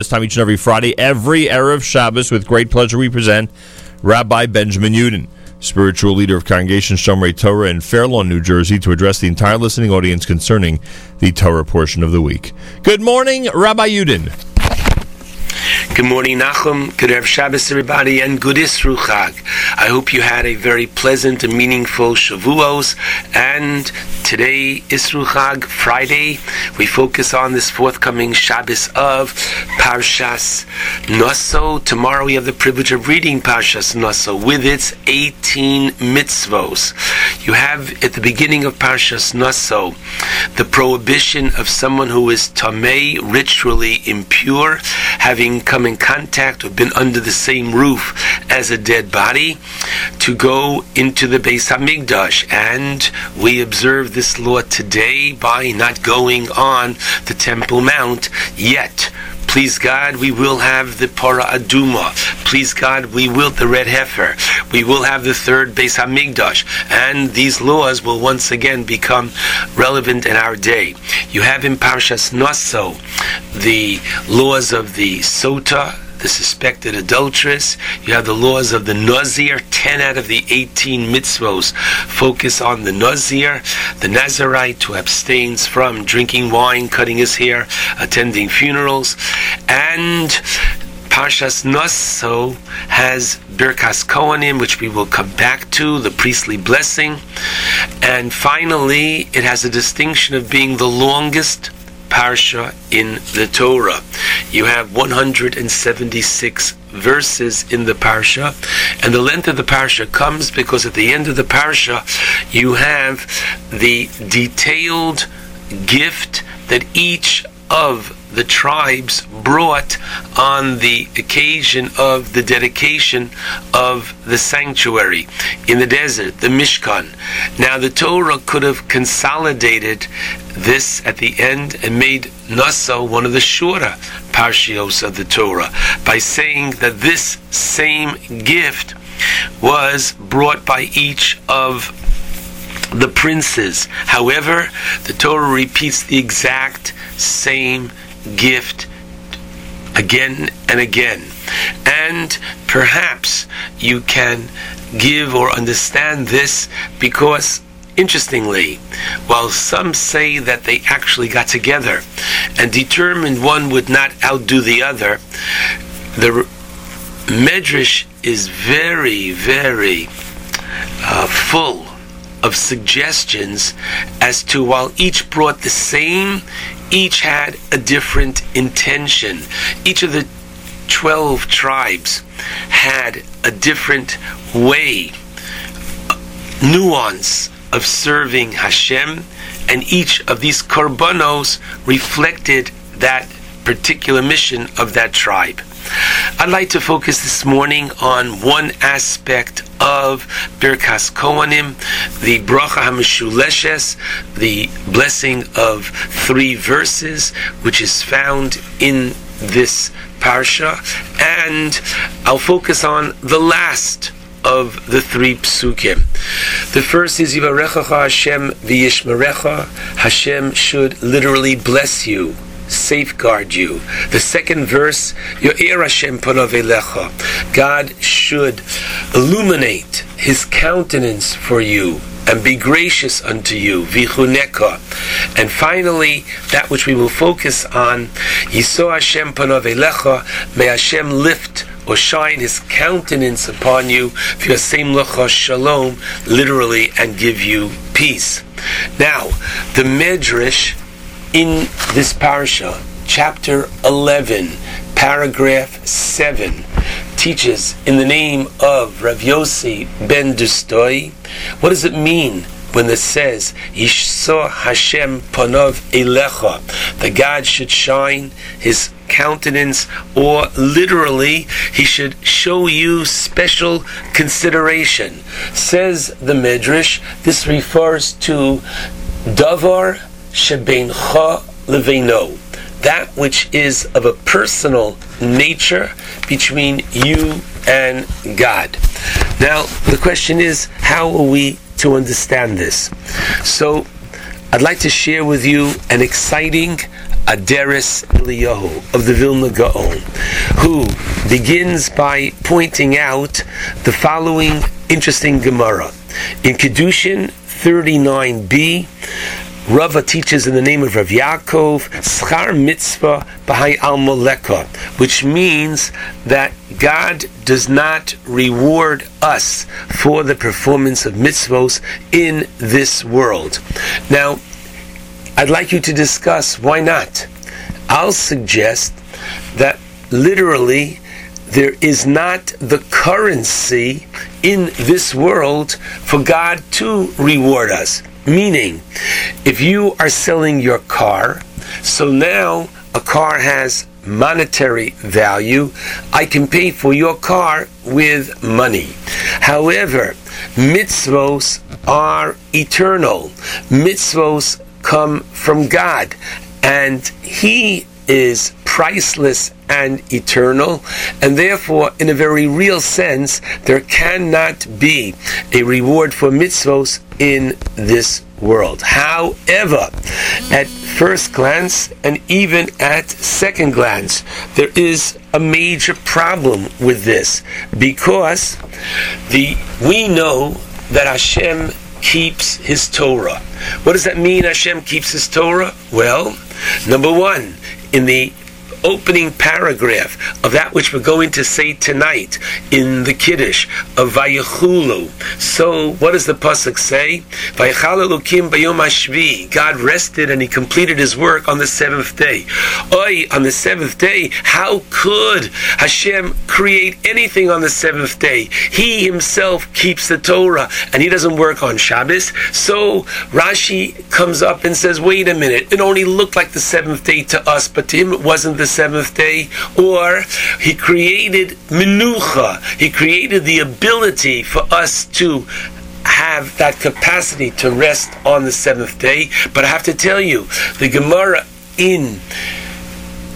This time each and every Friday, every Erev Shabbos, with great pleasure we present Rabbi Benjamin Yudin, spiritual leader of Congregation Shomrei Torah in Fair Lawn, New Jersey, to address the entire listening audience concerning the Torah portion of the week. Good morning, Rabbi Yudin. Good morning, Nachum. Good Erev Shabbos, everybody, and good Isru Chag. I hope you had a very pleasant and meaningful Shavuos. And today, Isru Chag, Friday, we focus on this forthcoming Shabbos of Parshas Naso. Tomorrow, we have the privilege of reading Parshas Naso with its 18 mitzvos. You have at the beginning of Parshas Naso the prohibition of someone who is tamei, ritually impure, having come in contact or been under the same roof as a dead body, to go into the Beis Hamikdash. And we observe this law today by not going on the Temple Mount yet. Please God, we will have the Para Aduma. Please God, we will the red heifer. We will have the third Beis Hamikdash, and these laws will once again become relevant in our day. You have in Parshas Naso the laws of the Sota, the suspected adulteress. You have the laws of the Nazir. 10 out of the 18 mitzvos focus on the Nazir, the Nazarite who abstains from drinking wine, cutting his hair, attending funerals. And Parshas Naso has Birkas Kohanim, which we will come back to, the priestly blessing. And finally, it has a distinction of being the longest parsha in the Torah. You have 176 verses in the parsha, and the length of the parsha comes because at the end of the parsha you have the detailed gift that each of the tribes brought on the occasion of the dedication of the sanctuary in the desert, the Mishkan. Now, the Torah could have consolidated this at the end and made Naso one of the shorter parshios of the Torah by saying that this same gift was brought by each of the princes. However, the Torah repeats the exact same gift again and again. And perhaps you can give or understand this because Interestingly, while some say that they actually got together and determined one would not outdo the other, the Medrash is very, very uh, full of suggestions as to while each brought the same, each had a different intention. Each of the 12 tribes had a different way, nuance of serving Hashem, and each of these korbanos reflected that particular mission of that tribe. I'd like to focus this morning on one aspect of Birkas Kohanim, the Bracha HaMeshuleshes, the blessing of three verses, which is found in this parsha, and I'll focus on the last of the three psukim. The first is Yivarecha Hashem v'yishmerecha. Hashem should literally bless you safeguard you. The second verse, your Yo'er Hashem panav God should illuminate His countenance for you and be gracious unto you. Vichuneka. And finally, that which we will focus on, Yiso Hashem panav May Hashem lift or shine his countenance upon you, same shalom, literally, and give you peace. Now, the Medrash in this parasha, chapter 11, paragraph 7, teaches in the name of Rav Yossi ben Dustoi, what does it mean when it says, Yishso Hashem panov elecha, the God should shine his countenance, or literally, he should show you special consideration. Says the Midrash, this refers to Davar shebeincha leveino, that which is of a personal nature between you and God. Now, the question is, how are we to understand this? So, I'd like to share with you an exciting Aderes Eliyahu of the Vilna Gaon, who begins by pointing out the following interesting Gemara. In Kedushin 39b, Rava teaches in the name of Rav Yaakov, Schar Mitzvah Bahai Al which means that God does not reward us for the performance of mitzvos in this world. Now, I'd like you to discuss why not. I'll suggest that literally there is not the currency in this world for God to reward us. Meaning, if you are selling your car, so now a car has monetary value, I can pay for your car with money. However, mitzvos are eternal. Mitzvos come from God, and He is priceless and eternal, and therefore, in a very real sense, there cannot be a reward for mitzvos in this world. However, at first glance and even at second glance, there is a major problem with this because the we know that Hashem keeps his Torah. What does that mean Hashem keeps his Torah? Well, number one, in the opening paragraph of that which we're going to say tonight in the Kiddush of Vayechulu. So, what does the pasuk say? God rested and He completed His work on the seventh day. Oi, on the seventh day, how could Hashem create anything on the seventh day? He Himself keeps the Torah and He doesn't work on Shabbos. So Rashi comes up and says, "Wait a minute! It only looked like the seventh day to us, but to Him it wasn't the seventh day, or he created menucha. He created the ability for us to have that capacity to rest on the seventh day. But I have to tell you, the Gemara in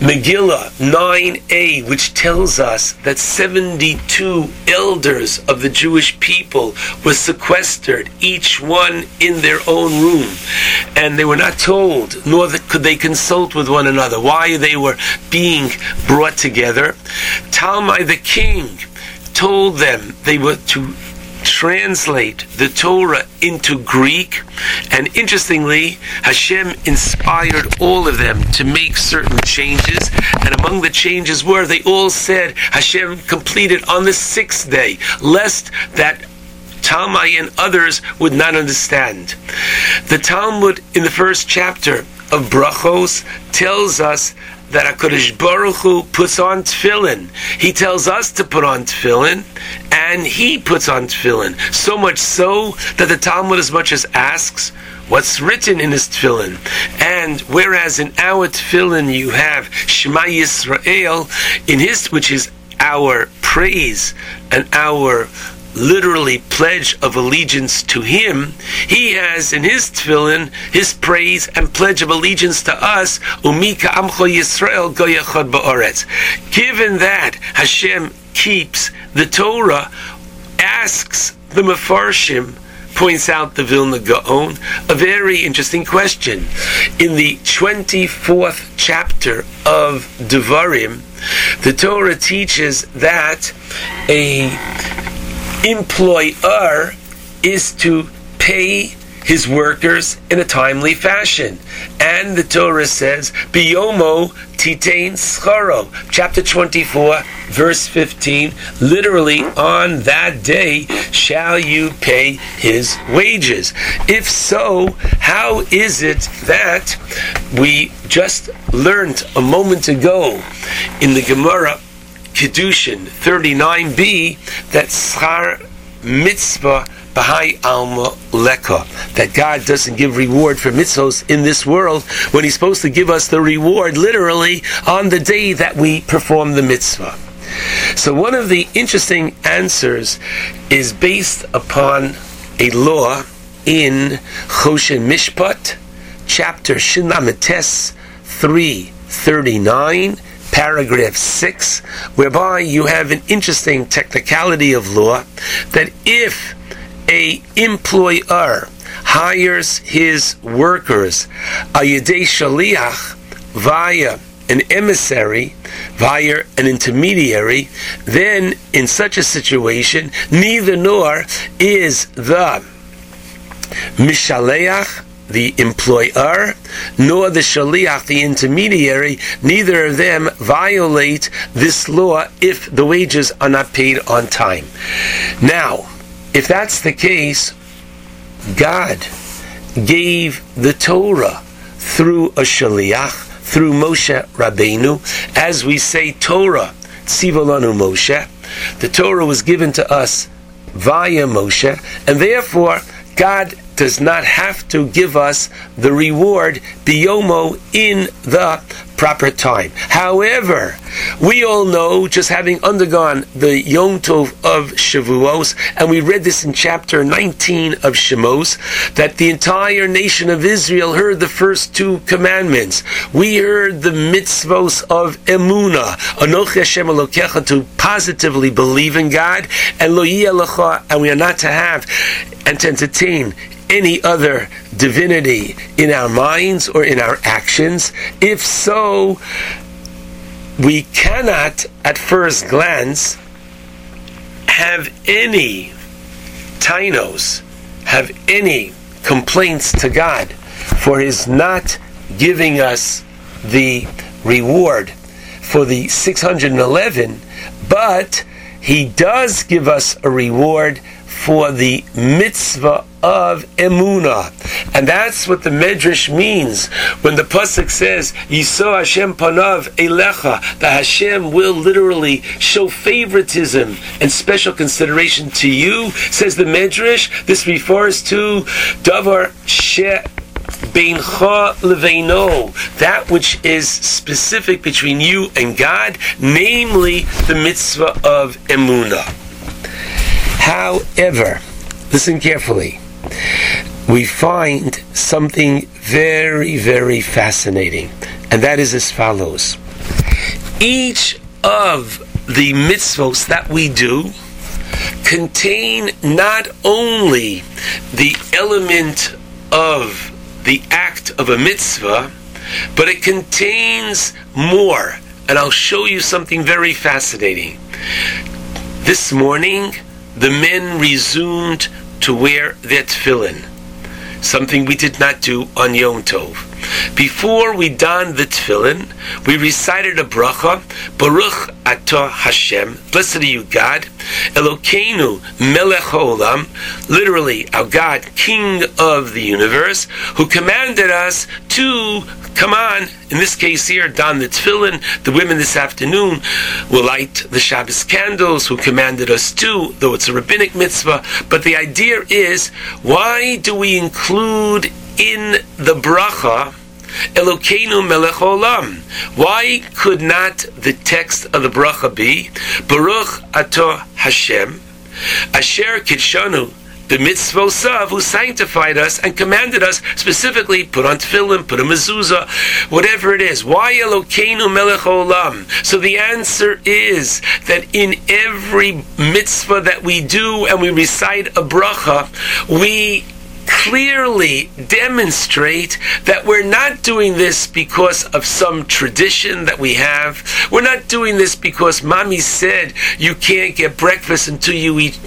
Megillah 9a, which tells us that 72 elders of the Jewish people were sequestered, each one in their own room. And they were not told, nor could they consult with one another, why they were being brought together. Talmai the king told them they were to translate the Torah into Greek. And interestingly, Hashem inspired all of them to make certain changes. And among the changes were they all said Hashem completed on the sixth day, lest that Talmai and others would not understand. The Talmud in the first chapter of Brachos tells us that HaKadosh Baruch Hu puts on tefillin. He tells us to put on tefillin, and he puts on tefillin. So much so that the Talmud as much as asks, what's written in his tefillin. And whereas in our tefillin you have Shema Yisrael, in his, which is our praise and our literally pledge of allegiance to him, he has in his tefillin his praise and pledge of allegiance to us, Umika Amcho Yisrael Goyachad Ba'aretz. Given that Hashem keeps the Torah, asks the Mefarshim, points out the Vilna Gaon, a very interesting question. In the 24th chapter of Devarim, the Torah teaches that a employer is to pay his workers in a timely fashion. And the Torah says, Biyomo titain scharo. Chapter 24, verse 15, literally, on that day shall you pay his wages. If so, how is it that we just learned a moment ago in the Gemara Kedushin 39b that schar mitzvah Bahai Alma Leka, that God doesn't give reward for mitzvos in this world when He's supposed to give us the reward literally on the day that we perform the mitzvah. So, one of the interesting answers is based upon a law in Choshen Mishpat, chapter Shinamites 339 paragraph 6, whereby you have an interesting technicality of law that if a employer hires his workers a yedei shaliach via an emissary, via an intermediary, then in such a situation, neither nor is the Mishaleach, the employer, nor the Shaliach, the intermediary, neither of them violate this law if the wages are not paid on time. Now, if that's the case, God gave the Torah through a Shaliach, through Moshe Rabbeinu, as we say Torah, Tzivolanu Moshe. The Torah was given to us via Moshe, and therefore God does not have to give us the reward biyomo in the proper time. However, we all know, just having undergone the Yom Tov of Shavuos, and we read this in chapter 19 of Shemos, that the entire nation of Israel heard the first two commandments. We heard the mitzvos of Emuna, Anoch Hashem Elokecha, to positively believe in God, and Lo and we are not to have and to entertain any other divinity in our minds or in our actions? If so, we cannot, at first glance, have any tainos, have any complaints to God for His not giving us the reward for the 611, but He does give us a reward for the mitzvah of emuna, and that's what the medrash means when the pasuk says "Yisro Hashem panav elecha." The Hashem will literally show favoritism and special consideration to you. Says the medrash. This refers to davar she beincha that which is specific between you and God, namely the mitzvah of emuna. However, listen carefully. We find something very, very fascinating, and that is as follows. Each of the mitzvos that we do contain not only the element of the act of a mitzvah, but it contains more. And I'll show you something very fascinating. This morning, the men resumed to wear their tefillin, something we did not do on Yom Tov. Before we donned the tefillin, we recited a bracha, Baruch Atah Hashem, blessed are you God, Elokeinu Melech Olam, literally our God, King of the universe, who commanded us to come on, in this case here, don the tefillin. The women this afternoon will light the Shabbos candles, who commanded us to, though it's a rabbinic mitzvah. But the idea is, why do we include in the bracha Elokeinu melech olam. Why could not the text of the bracha be Baruch Atah Hashem Asher Kidshanu the mitzvah sav who sanctified us and commanded us specifically put on tefillin, put a mezuzah, whatever it is. Why Elokeinu melech olam? So the answer is that in every mitzvah that we do and we recite a bracha, we clearly demonstrate that we're not doing this because of some tradition that we have. We're not doing this because mommy said you can't get breakfast until you eat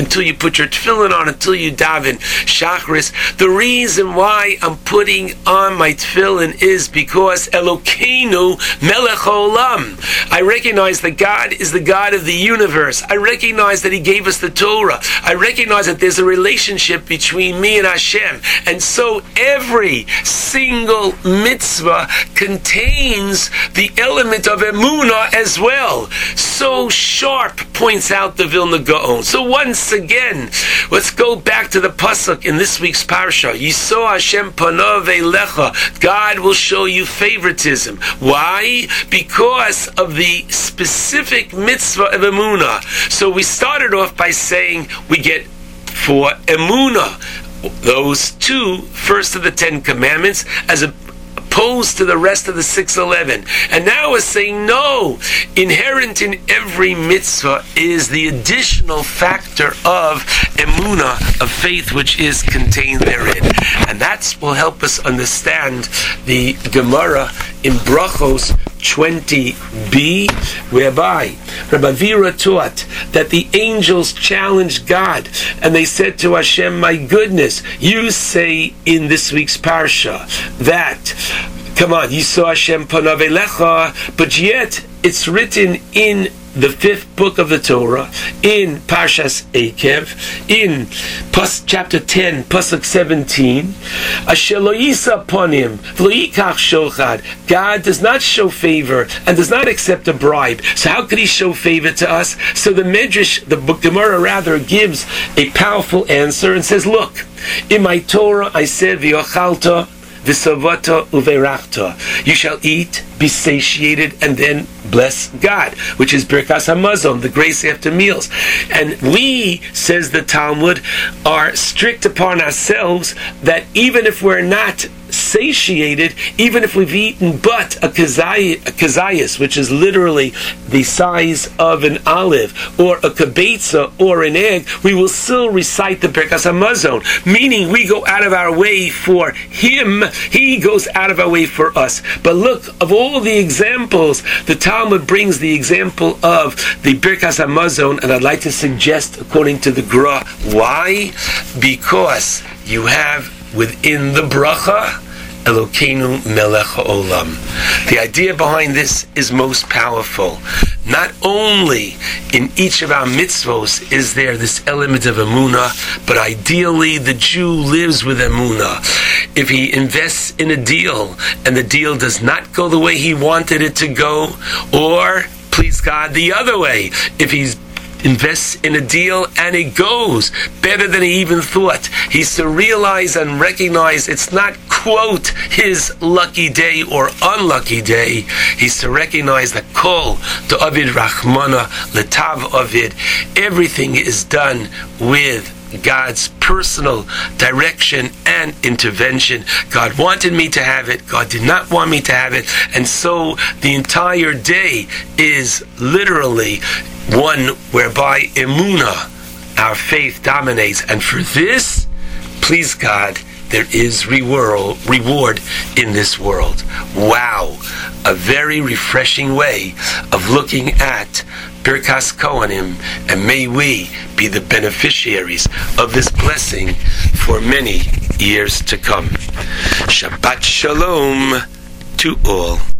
until you put your tefillin on, until you daven shachris. The reason why I'm putting on my tefillin is because Elokeinu melech olam. I recognize that God is the God of the universe. I recognize that He gave us the Torah. I recognize that there's a relationship between me and Hashem. And so every single mitzvah contains the element of emuna as well. So sharp points out the Vilna Gaon. So once once again, let's go back to the pasuk in this week's parsha. Yisro Hashem panav lecha. God will show you favoritism. Why? Because of the specific mitzvah of emuna. So we started off by saying we get for emuna those two first of the Ten Commandments as a opposed to the rest of the 611. And now we're saying no. Inherent in every mitzvah is the additional factor of emuna, of faith, which is contained therein. And that will help us understand the Gemara in Brachos 20b, whereby Rav Avira taught that the angels challenged God and they said to Hashem, My goodness, you say in this week's Parsha that Come on, you saw Hashem panavelecha, but yet it's written in the fifth book of the Torah, in Parshas Ekev, in chapter 10, Pasuk 17, Asheloisa upon him, shochad. God does not show favor and does not accept a bribe. So how could he show favor to us? So the Medrash, the book Gemara rather, gives a powerful answer and says, look, in my Torah I said, V'yochalta, V'savata uverachta. You shall eat, be satiated, and then bless God, which is Birkas Hamazon, the grace after meals. And we, says the Talmud, are strict upon ourselves that even if we're not satiated, even if we've eaten but a kazayas, which is literally the size of an olive, or a kibetza, or an egg, we will still recite the Birkas Hamazon, meaning we go out of our way for Him, He goes out of our way for us. But look, of all the examples, the Talmud brings the example of the Birkas Hamazon, and I'd like to suggest, according to the Gra, why? Because you have within the bracha Elokeinu melech olam. The idea behind this is most powerful. Not only in each of our mitzvos is there this element of emuna, but ideally the Jew lives with emuna. If he invests in a deal and the deal does not go the way he wanted it to go, or please God, the other way, if he's invests in a deal and it goes better than he even thought. He's to realize and recognize it's not, quote, his lucky day or unlucky day. He's to recognize that kol to Avid Rahmana letav Avid. Everything is done with God's personal direction and intervention. God wanted me to have it. God did not want me to have it. And so the entire day is literally one whereby emuna, our faith dominates. And for this, please God, there is reward in this world. Wow, a very refreshing way of looking at Birkas Kohanim, and may we be the beneficiaries of this blessing for many years to come. Shabbat Shalom to all.